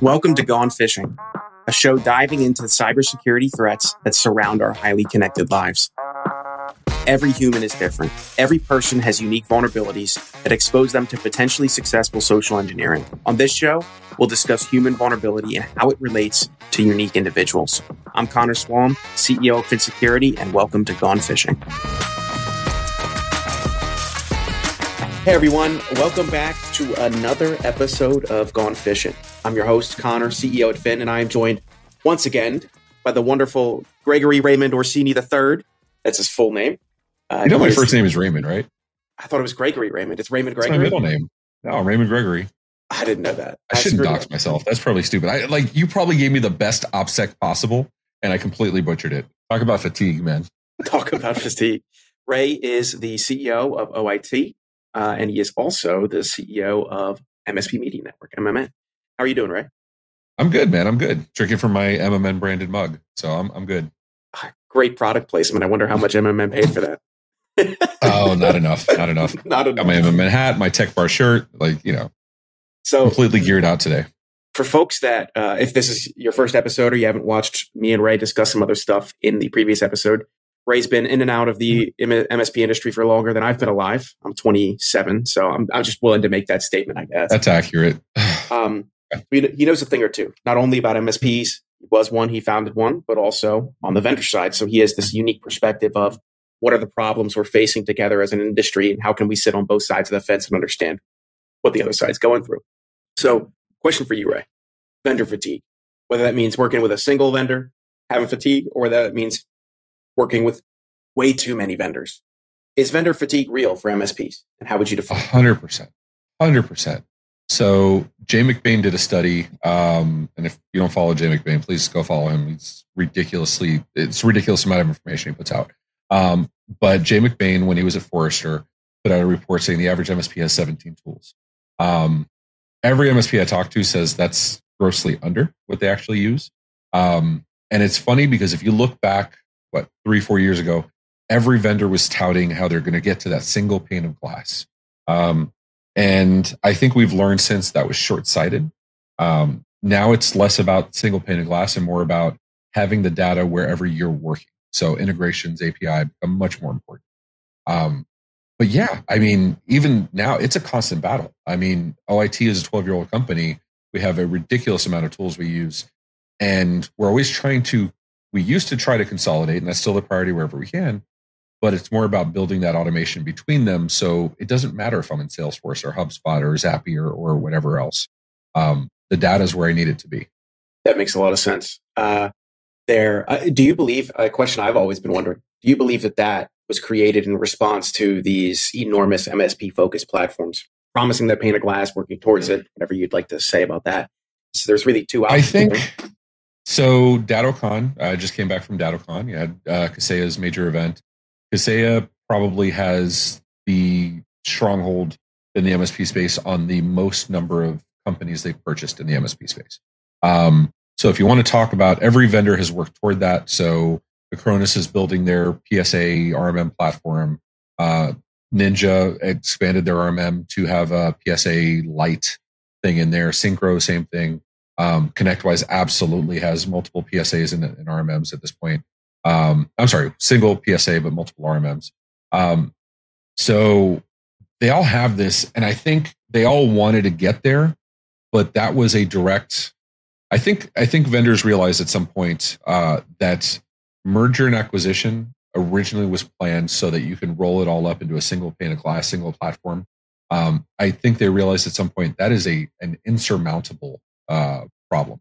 Welcome to Gone Phishing, a show diving into the cybersecurity threats that surround our highly connected lives. Every human is different. Every person has unique vulnerabilities that expose them to potentially successful social engineering. On this show, we'll discuss human vulnerability and how it relates to unique individuals. I'm Connor Swalm, CEO of Phin Security, and welcome to Gone Phishing. Hey everyone, welcome back to another episode of Gone Phishing. I'm your host, Connor, CEO at Phin, and I am joined once again by the wonderful Gregory Raymond Orsini III. That's his full name. Uh, you know, my first name is Raymond, right? I thought it was Gregory Raymond. It's Raymond Gregory. That's my middle name. No, Raymond Gregory. I didn't know that. I, I shouldn't dox up. myself. That's probably stupid. I like you probably gave me the best OPSEC possible, and I completely butchered it. Talk about fatigue, man. Talk about fatigue. Ray is the CEO of OIT, uh, and he is also the CEO of MSP Media Network, MMN. How are you doing, Ray? I'm good, man. I'm good. Drinking from my MMN branded mug, so I'm I'm good. Ah, great product placement. I wonder how much MMN paid for that. oh, not enough. Not enough. not enough. Got my MMN hat, my Tech Bar shirt, like you know, so completely geared out today. For folks that, uh, if this is your first episode or you haven't watched me and Ray discuss some other stuff in the previous episode, Ray's been in and out of the MSP industry for longer than I've been alive. I'm 27, so I'm, I'm just willing to make that statement, I guess. That's accurate. um, he knows a thing or two, not only about MSPs. He was one, he founded one, but also on the vendor side. So he has this unique perspective of what are the problems we're facing together as an industry and how can we sit on both sides of the fence and understand what the other side's going through. So, question for you, Ray vendor fatigue, whether that means working with a single vendor, having fatigue, or whether that means working with way too many vendors. Is vendor fatigue real for MSPs? And how would you define 100%. 100%. So Jay McBain did a study, um, and if you don't follow Jay McBain, please go follow him. It's ridiculously, it's a ridiculous amount of information he puts out. Um, but Jay McBain, when he was at Forrester, put out a report saying the average MSP has 17 tools. Um, every MSP I talk to says that's grossly under what they actually use. Um, and it's funny because if you look back, what, three, four years ago, every vendor was touting how they're going to get to that single pane of glass. Um, and I think we've learned since that was short sighted. Um, now it's less about single pane of glass and more about having the data wherever you're working. So integrations, API become much more important. Um, but yeah, I mean, even now it's a constant battle. I mean, OIT is a 12 year old company. We have a ridiculous amount of tools we use, and we're always trying to. We used to try to consolidate, and that's still the priority wherever we can. But it's more about building that automation between them, so it doesn't matter if I'm in Salesforce or HubSpot or Zapier or whatever else. Um, the data is where I need it to be. That makes a lot of sense. Uh, there, uh, do you believe? A question I've always been wondering: Do you believe that that was created in response to these enormous MSP focused platforms, promising that pane of glass, working towards it, whatever you'd like to say about that. So there's really two options. I think so. DattoCon, I uh, just came back from DattoCon. You had uh, Kaseya's major event. Kaseya probably has the stronghold in the MSP space on the most number of companies they've purchased in the MSP space. Um, so if you want to talk about every vendor has worked toward that. So Acronis is building their PSA RMM platform. Uh, Ninja expanded their RMM to have a PSA light thing in there. Syncro, same thing. Um, ConnectWise absolutely has multiple PSAs and, RMMs at this point. Um, I'm sorry, single PSA, but multiple RMMs. Um, so they all have this, and I think they all wanted to get there, but that was a direct. I think I think vendors realized at some point uh, that merger and acquisition originally was planned so that you can roll it all up into a single pane of glass, single platform. Um, I think they realized at some point that is a an insurmountable uh, problem.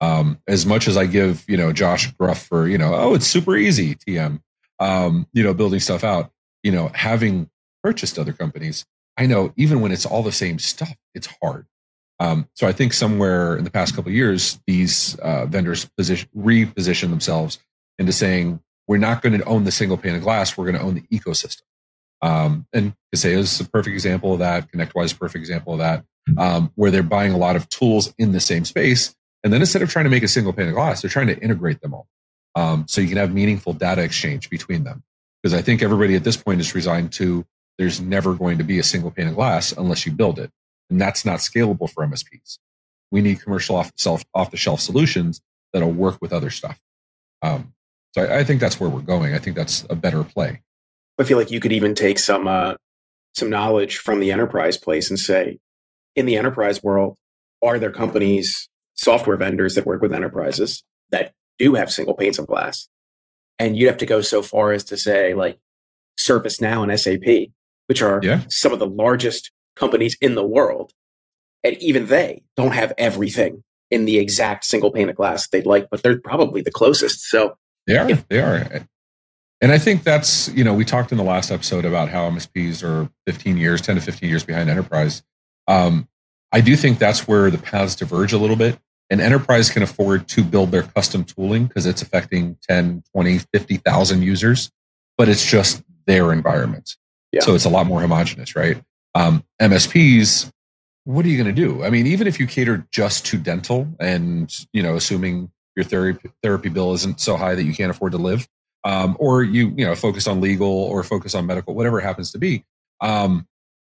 Um, as much as I give you know Josh gruff for you know oh it's super easy TM um, you know building stuff out you know having purchased other companies I know even when it's all the same stuff it's hard. Um, so I think somewhere in the past couple years these uh, vendors position reposition themselves into saying we're not going to own the single pane of glass, we're going to own the ecosystem. Um, and Kaseya is a perfect example of that. ConnectWise is a perfect example of that, um, where they're buying a lot of tools in the same space. And then instead of trying to make a single pane of glass, they're trying to integrate them all. Um, so you can have meaningful data exchange between them. Because I think everybody at this point is resigned to there's never going to be a single pane of glass unless you build it. And that's not scalable for MSPs. We need commercial off the shelf, off the shelf solutions that'll work with other stuff. Um, so I, I, think that's where we're going. I think that's a better play. I feel like you could even take some uh, some knowledge from the enterprise place and say, in the enterprise world, are there companies, software vendors that work with enterprises that do have single panes of glass? And you'd have to go so far as to say, like ServiceNow and SAP, which are yeah. some of the largest companies in the world. And even they don't have everything in the exact single pane of glass they'd like, but they're probably the closest. So they are, if, they are. And I think that's, you know, we talked in the last episode about how MSPs are 15 years, 10 to 15 years behind enterprise. Um, I do think that's where the paths diverge a little bit. And enterprise can afford to build their custom tooling because it's affecting 10, 20, 50,000 users, but it's just their environment. Yeah. So it's a lot more homogenous, right? Um, MSPs, what are you going to do? I mean, even if you cater just to dental and, you know, assuming your therapy, therapy bill isn't so high that you can't afford to live, um, or you, you know, focus on legal or focus on medical, whatever it happens to be, um,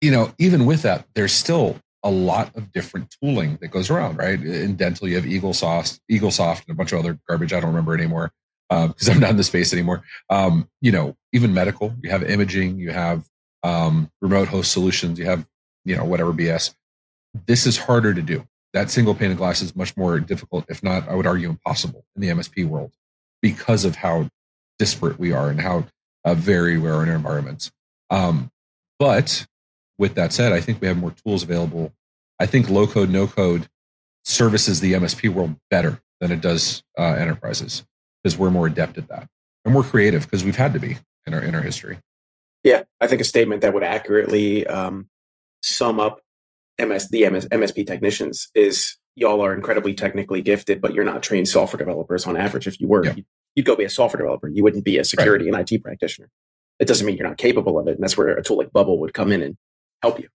you know, even with that, there's still a lot of different tooling that goes around, right? In dental, you have EagleSoft, EagleSoft, and a bunch of other garbage. I don't remember anymore because um, I'm not in the space anymore. Um, you know, even medical, you have imaging, you have um, remote host solutions, you have, you know, whatever BS. This is harder to do. That single pane of glass is much more difficult, if not, I would argue, impossible in the MSP world because of how disparate we are and how uh, varied we are in our environments. Um, but with that said, I think we have more tools available. I think low code, no code services the MSP world better than it does uh, enterprises because we're more adept at that and we're creative because we've had to be in our in our history. Yeah, I think a statement that would accurately um, sum up MS the MS, MSP technicians is y'all are incredibly technically gifted, but you're not trained software developers on average. If you were, yeah. you'd, you'd, go be a software developer. You wouldn't be a security right. and IT practitioner. It doesn't mean you're not capable of it, and that's where a tool like Bubble would come in and help you.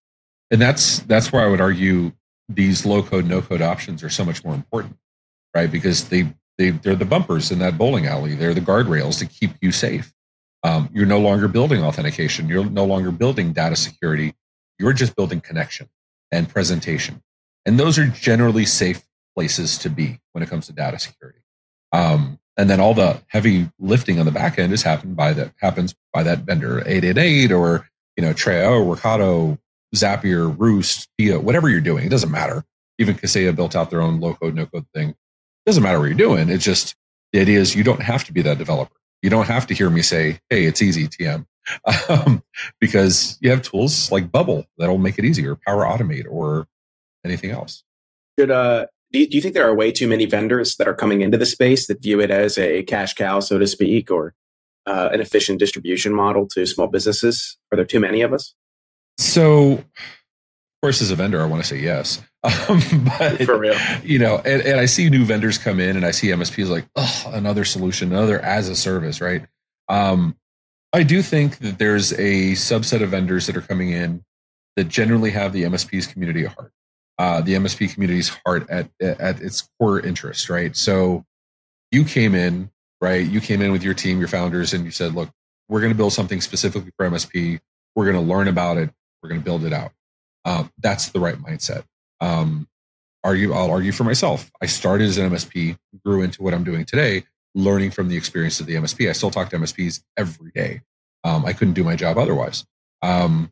And that's that's where I would argue these low code, no code options are so much more important, right? Because they they they're the bumpers in that bowling alley. They're the guardrails to keep you safe. Um, you're no longer building authentication. You're no longer building data security. You're just building connection and presentation, and those are generally safe places to be when it comes to data security. Um, and then all the heavy lifting on the back end is happened by that happens by that vendor 888 or you know, Treo, Workato, Zapier, Rewst, Pia, whatever you're doing, it doesn't matter. Even Kaseya built out their own low code, no code thing. It doesn't matter what you're doing. It's just the idea is you don't have to be that developer. You don't have to hear me say, hey, it's easy, TM. Um, because you have tools like Bubble that'll make it easier, Power Automate, or anything else. Should, uh, do you, do you think there are way too many vendors that are coming into the space that view it as a cash cow, so to speak, or uh, an efficient distribution model to small businesses? Are there too many of us? So, of course, as a vendor, I want to say yes. Um, but for real, you know, and, and I see new vendors come in, and I see MSPs like, oh, another solution, another as a service, right? Um, I do think that there's a subset of vendors that are coming in that generally have the MSP's community at heart, uh, the MSP community's heart at at its core interest, right? So you came in right? You came in with your team, your founders, and you said, look, we're going to build something specifically for MSP. We're going to learn about it. We're going to build it out. Um, that's the right mindset. Um, argue, I'll argue for myself. I started as an MSP, grew into what I'm doing today, learning from the experience of the MSP. I still talk to MSPs every day. Um, I couldn't do my job otherwise. Um,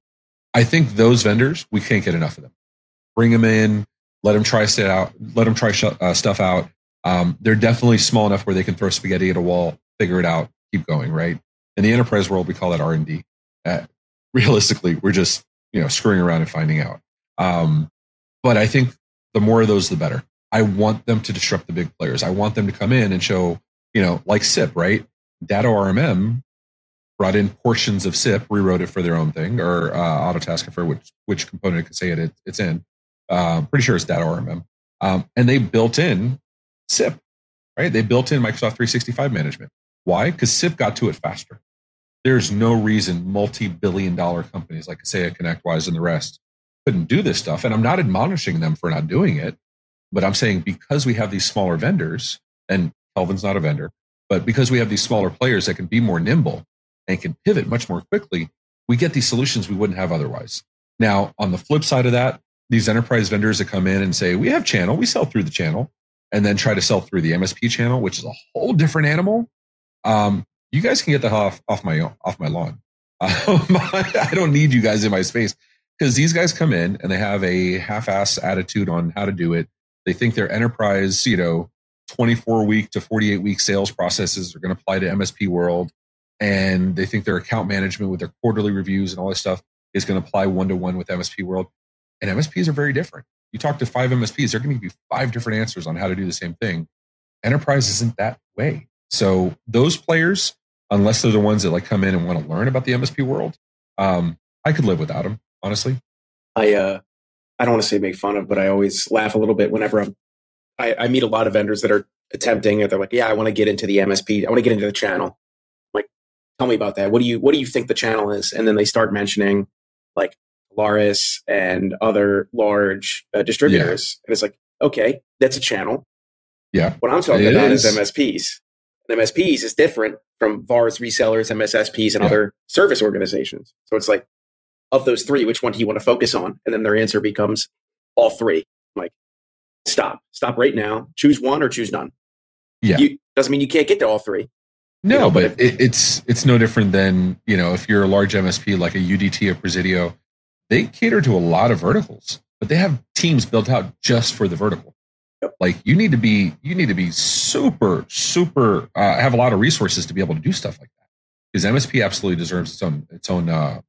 I think those vendors, we can't get enough of them. Bring them in, let them try stuff out, let them try sh- uh, stuff out, um, they're definitely small enough where they can throw spaghetti at a wall, figure it out, keep going. Right in the enterprise world, we call that R and D. Uh, realistically, we're just you know screwing around and finding out. Um, but I think the more of those, the better. I want them to disrupt the big players. I want them to come in and show, you know, like CIPP, right? Datto RMM brought in portions of CIPP, rewrote it for their own thing, or uh, Autotasker for which which component can say it, it's in. Uh, pretty sure it's Datto RMM. Um, and they built in CIPP, right? They built in Microsoft 365 management. Why? Because CIPP got to it faster. There's no reason multi-billion dollar companies like Kaseya, ConnectWise, and the rest couldn't do this stuff. And I'm not admonishing them for not doing it, but I'm saying because we have these smaller vendors, and Kelvin's not a vendor, but because we have these smaller players that can be more nimble and can pivot much more quickly, we get these solutions we wouldn't have otherwise. Now, on the flip side of that, these enterprise vendors that come in and say, we have channel, we sell through the channel, and then try to sell through the MSP channel, which is a whole different animal. Um, you guys can get the hell off, off my off my lawn. I don't need you guys in my space because these guys come in and they have a half-ass attitude on how to do it. They think their enterprise, you know, 24 week to 48 week sales processes are going to apply to MSP world, and they think their account management with their quarterly reviews and all this stuff is going to apply one to one with MSP world. And MSPs are very different. You talk to five MSPs, they're going to give you five different answers on how to do the same thing. Enterprise isn't that way. So those players, unless they're the ones that like come in and want to learn about the MSP world, um, I could live without them, honestly. I uh, I don't want to say make fun of, but I always laugh a little bit whenever I'm. I, I meet a lot of vendors that are attempting, and they're like, "Yeah, I want to get into the MSP. I want to get into the channel." I'm like, tell me about that. What do you What do you think the channel is? And then they start mentioning like Polaris and other large uh, distributors, yeah. and it's like, okay, that's a channel. Yeah. What I'm talking it about is, is MSPs. MSPs is different from VARs, resellers, MSSPs, and yeah. other service organizations. So it's like, of those three, which one do you want to focus on? And then their answer becomes all three. I'm like, stop, stop right now. Choose one or choose none. Yeah, you, doesn't mean you can't get to all three. No, you know, but, but it, it's it's no different than you know if you're a large MSP like a UDT or Presidio, they cater to a lot of verticals, but they have teams built out just for the vertical. Yep. Like you need to be you need to be super super uh, have a lot of resources to be able to do stuff like that because MSP absolutely deserves its own its own uh,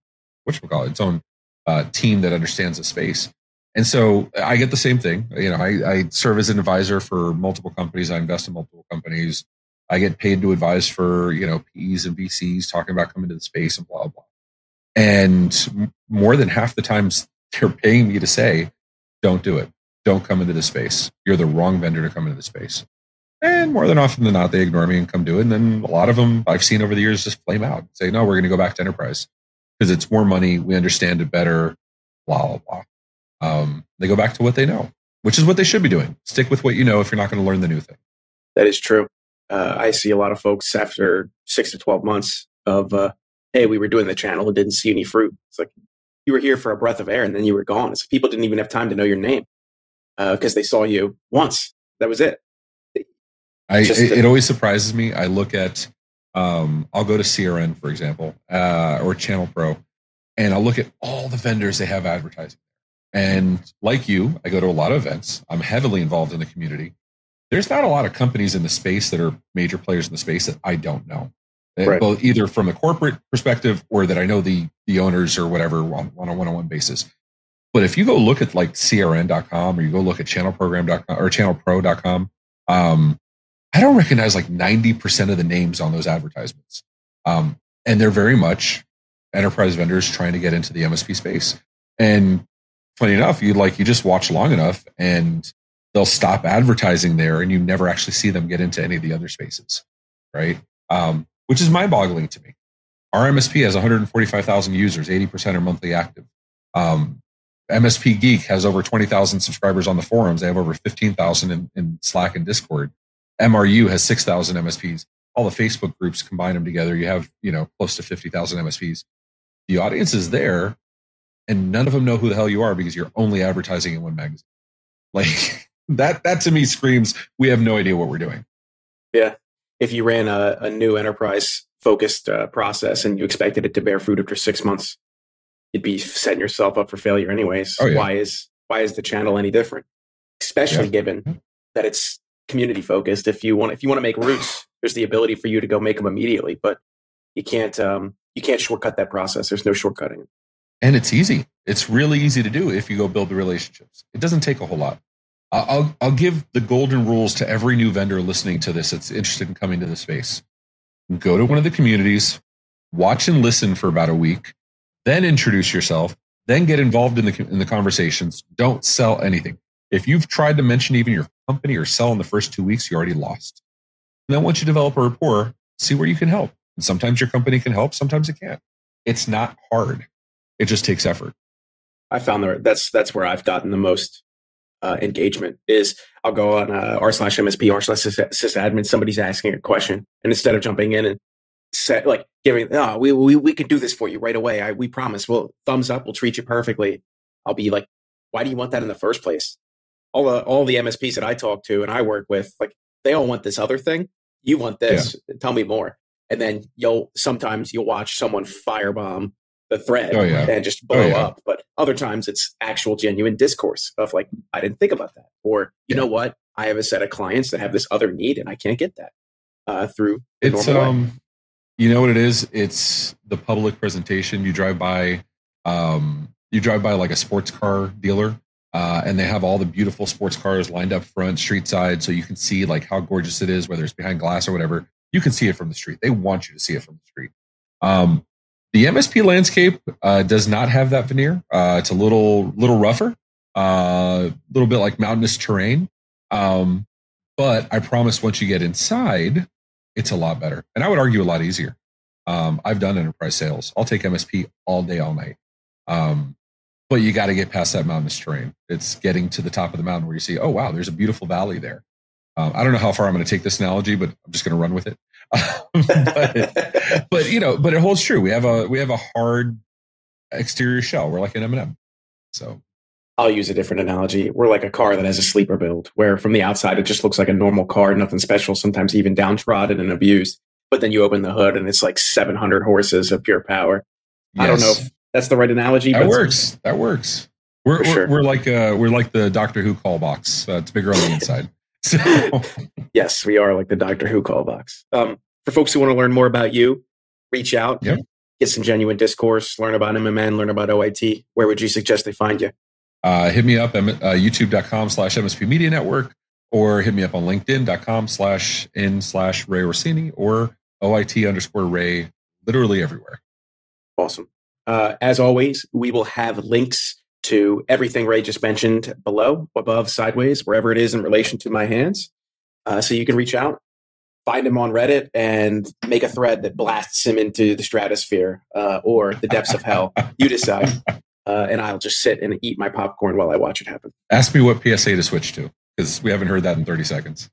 what we call it its own uh, team that understands the space. And so I get the same thing. You know, I, I serve as an advisor for multiple companies. I invest in multiple companies. I get paid to advise for you know PEs and VCs talking about coming to the space and blah blah. And more than half the times they're paying me to say, "Don't do it don't come into the space. You're the wrong vendor to come into the space. And more than often than not, they ignore me and come do it. And then a lot of them I've seen over the years just flame out, and say, no, we're going to go back to enterprise because it's more money. We understand it better, blah, blah, blah. Um, they go back to what they know, which is what they should be doing. Stick with what you know if you're not going to learn the new thing. That is true. Uh, I see a lot of folks after six to 12 months of, uh, hey, we were doing the channel and didn't see any fruit. It's like you were here for a breath of air and then you were gone. It's people didn't even have time to know your name because uh, they saw you once. That was it. I, Just, it, it, always surprises me. I look at, um, I'll go to CRN, for example, uh, or Channel Pro, and I'll look at all the vendors they have advertising. And like you, I go to a lot of events. I'm heavily involved in the community. There's not a lot of companies in the space that are major players in the space that I don't know. Eh, right. Well, either from a corporate perspective or that I know the the owners or whatever on, on a one-on-one basis. But if you go look at like crn.com or you go look at channelprogram.com or channelpro.com, um, I don't recognize like 90% of the names on those advertisements. Um, and they're very much enterprise vendors trying to get into the MSP space. And funny enough, you like, you just watch long enough and they'll stop advertising there and you never actually see them get into any of the other spaces. Right. Um, which is mind boggling to me. Our MSP has 145,000 users, 80% are monthly active. Um, MSP Geek has over 20,000 subscribers on the forums. They have over 15,000 in, in, Slack and Discord. MRU has 6,000 MSPs. All the Facebook groups combine them together. You have, you know, close to 50,000 MSPs. The audience is there and none of them know who the hell you are because you're only advertising in one magazine. Like that, that to me screams, we have no idea what we're doing. Yeah. If you ran a, a new enterprise focused uh, process and you expected it to bear fruit after six months, you'd be setting yourself up for failure anyways. Oh, yeah. Why is why is the channel any different? Especially yeah. given that it's community focused. If you want if you want to make roots, there's the ability for you to go make them immediately, but you can't um, you can't shortcut that process. There's no shortcutting. And it's easy. It's really easy to do if you go build the relationships. It doesn't take a whole lot. I'll I'll give the golden rules to every new vendor listening to this that's interested in coming to the space. Go to one of the communities, watch and listen for about a week, then introduce yourself, then get involved in the in the conversations. Don't sell anything. If you've tried to mention even your company or sell in the first two weeks, you already lost. And then once you develop a rapport, see where you can help. And sometimes your company can help, sometimes it can't. It's not hard. It just takes effort. I found that that's that's where I've gotten the most uh, engagement is I'll go on uh, r slash MSP r slash sysadmin. Somebody's asking a question, and instead of jumping in and set like giving oh we we we can do this for you right away I we promise well thumbs up we'll treat you perfectly I'll be like why do you want that in the first place? All the all the MSPs that I talk to and I work with, like they all want this other thing. You want this? Yeah. Tell me more. And then you'll sometimes you'll watch someone firebomb the thread oh, yeah. and just blow oh, yeah. up. But other times it's actual genuine discourse of like, I didn't think about that. Or you know what? I have a set of clients that have this other need and I can't get that uh, through it's um way. you know what it is it's the public presentation you drive by um you drive by like a sports car dealer uh, and they have all the beautiful sports cars lined up front street side so you can see like how gorgeous it is whether it's behind glass or whatever you can see it from the street they want you to see it from the street um, the msp landscape uh, does not have that veneer. Uh, it's a little little rougher a uh, little bit like mountainous terrain. Um, but i promise once you get inside it's a lot better. And i would argue a lot easier. Um, i've done enterprise sales. I'll take msp all day all night. Um, but you got to get past that mountainous terrain. It's getting to the top of the mountain where you see, oh wow, there's a beautiful valley there. Um, I don't know how far I'm going to take this analogy, but I'm just going to run with it. but, but, you know, but it holds true. We have a we have a hard exterior shell. We're like an M&M. So I'll use a different analogy. We're like a car that has a sleeper build, where from the outside it just looks like a normal car, nothing special. Sometimes even downtrodden and abused. But then you open the hood and it's like 700 horses of pure power. Yes. I don't know if that's the right analogy. That works. That works. We're, we're, sure. we're, like uh, we're like the Doctor Who call box. Uh, it's bigger on the inside. So. yes, we are like the Doctor Who call box. Um, for folks who want to learn more about you, reach out, yep. get some genuine discourse, learn about MMN, learn about OIT. Where would you suggest they find you? Uh, hit me up at uh, youtube.com slash MSP Media Network or hit me up on linkedin.com slash in slash Ray Orsini or OIT underscore Ray, literally everywhere. Awesome. Uh, as always, we will have links to everything Ray just mentioned below, above, sideways, wherever it is in relation to my hands. Uh, so you can reach out, find him on Reddit, and make a thread that blasts him into the stratosphere uh, or the depths of hell. You decide. Uh, and I'll just sit and eat my popcorn while I watch it happen. Ask me what PSA to switch to because we haven't heard that in 30 seconds.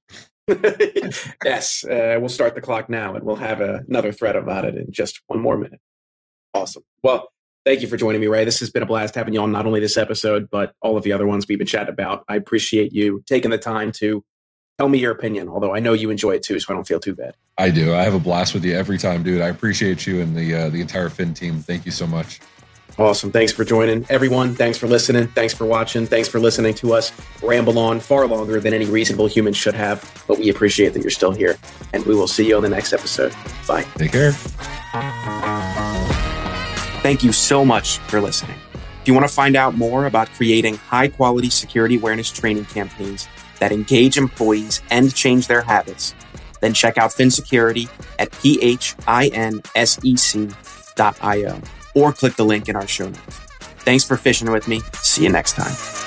yes, uh, we'll start the clock now and we'll have a, another thread about it in just one more minute. Awesome. Well, thank you for joining me, Ray. This has been a blast having you on not only this episode, but all of the other ones we've been chatting about. I appreciate you taking the time to tell me your opinion, although I know you enjoy it too, so I don't feel too bad. I do. I have a blast with you every time, dude. I appreciate you and the uh, the entire Phin team. Thank you so much. Awesome. Thanks for joining. Everyone, thanks for listening. Thanks for watching. Thanks for listening to us ramble on far longer than any reasonable human should have. But we appreciate that you're still here. And we will see you on the next episode. Bye. Take care. Thank you so much for listening. If you want to find out more about creating high quality security awareness training campaigns that engage employees and change their habits, then check out Phin Security at phinsec.io or click the link in our show notes. Thanks for fishing with me. See you next time.